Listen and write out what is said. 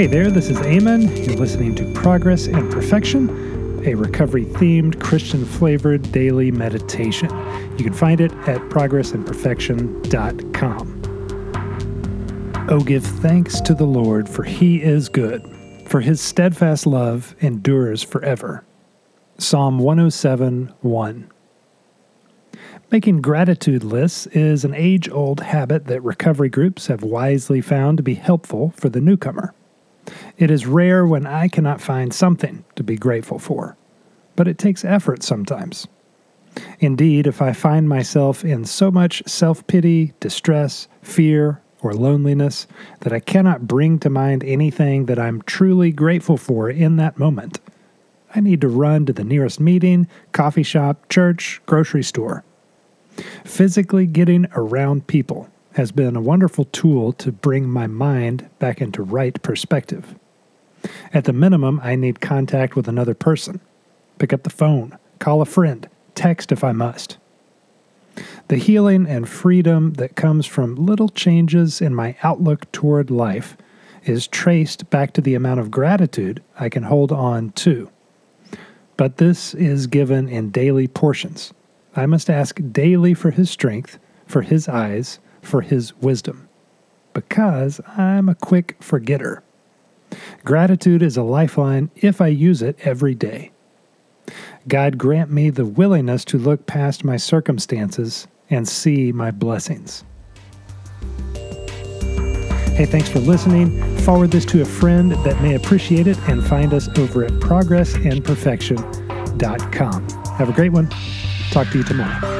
Hey there, this is Eamon. You're listening to Progress and Perfection, a recovery themed, Christian flavored daily meditation. You can find it at progressandperfection.com. Oh, give thanks to the Lord, for he is good, for his steadfast love endures forever. Psalm 107 1. Making gratitude lists is an age old habit that recovery groups have wisely found to be helpful for the newcomer. It is rare when I cannot find something to be grateful for, but it takes effort sometimes. Indeed, if I find myself in so much self pity, distress, fear, or loneliness that I cannot bring to mind anything that I'm truly grateful for in that moment, I need to run to the nearest meeting, coffee shop, church, grocery store Physically getting around people has been a wonderful tool to bring my mind back into right perspective. At the minimum, I need contact with another person. Pick up the phone, call a friend, text if I must. The healing and freedom that comes from little changes in my outlook toward life is traced back to the amount of gratitude I can hold on to. But this is given in daily portions I must ask daily for his strength, for his eyes, for his wisdom, because I'm a quick forgetter. Gratitude is a lifeline if I use it every day. God grant me the willingness to look past my circumstances and see my blessings. Hey, thanks for listening. Forward this to a friend that may appreciate it and find us over at progressandperfection.com. Have a great one. Talk to you tomorrow.